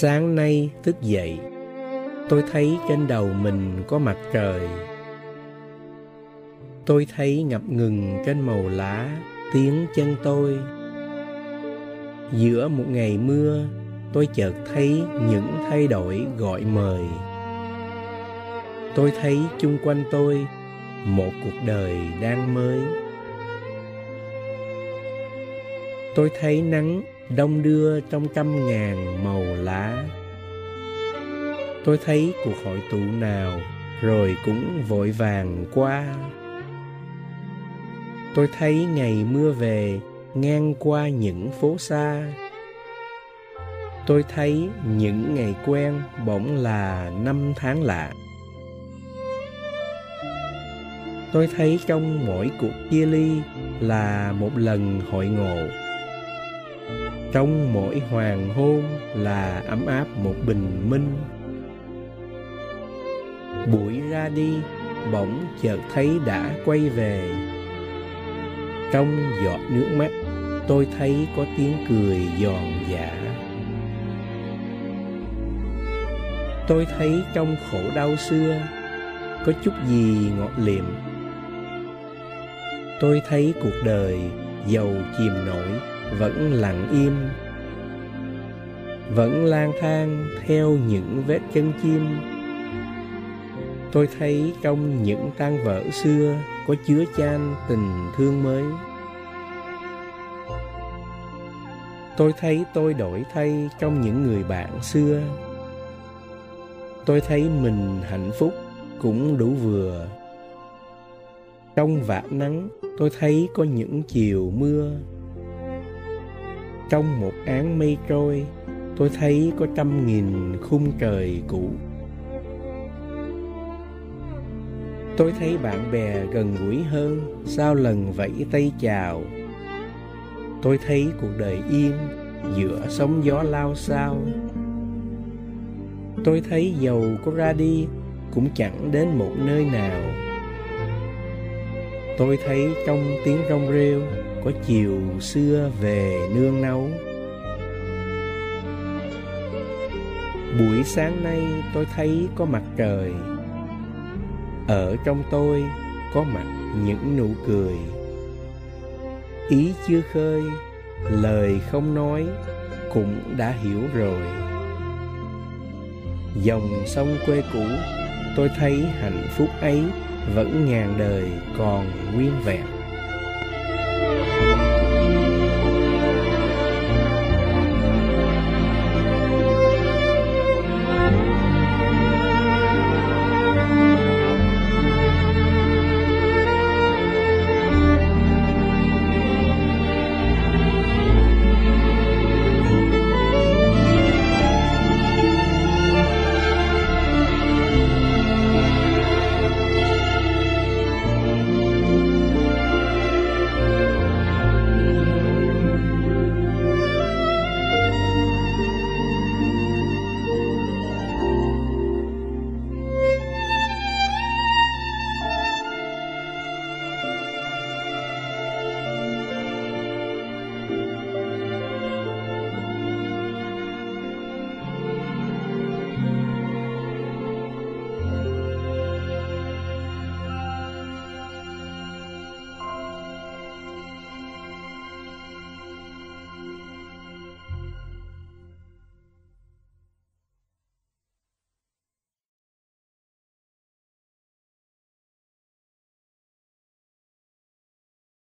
Sáng nay thức dậy, tôi thấy trên đầu mình có mặt trời. Tôi thấy ngập ngừng trên màu lá tiếng chân tôi. Giữa một ngày mưa, tôi chợt thấy những thay đổi gọi mời. Tôi thấy chung quanh tôi một cuộc đời đang mới. Tôi thấy nắng đông đưa trong trăm ngàn màu lá. Tôi thấy cuộc hội tụ nào rồi cũng vội vàng qua. Tôi thấy ngày mưa về ngang qua những phố xa. Tôi thấy những ngày quen bỗng là năm tháng lạ. Tôi thấy trong mỗi cuộc chia ly là một lần hội ngộ trong mỗi hoàng hôn là ấm áp một bình minh. Buổi ra đi, bỗng chợt thấy đã quay về. Trong giọt nước mắt, tôi thấy có tiếng cười giòn giả tôi thấy trong khổ đau xưa, có chút gì ngọt liệm. Tôi thấy cuộc đời giàu chìm nổi vẫn lặng im, vẫn lang thang theo những vết chân chim. Tôi thấy trong những tan vỡ xưa có chứa chan tình thương mới. Tôi thấy tôi đổi thay trong những người bạn xưa. Tôi thấy mình hạnh phúc cũng đủ vừa. Trong vạt nắng, tôi thấy có những chiều mưa trong một áng mây trôi, tôi thấy có trăm nghìn khung trời cũ. Tôi thấy bạn bè gần gũi hơn sau lần vẫy tay chào. Tôi thấy cuộc đời yên giữa sóng gió lao sao. Tôi thấy dầu có ra đi cũng chẳng đến một nơi nào. Tôi thấy trong tiếng rong rêu có chiều xưa về nương nấu. Buổi sáng nay tôi thấy có mặt trời, ở trong tôi có mặt những nụ cười. Ý chưa khơi, lời không nói cũng đã hiểu rồi. Dòng sông quê cũ, tôi thấy hạnh phúc ấy vẫn ngàn đời còn nguyên vẹn.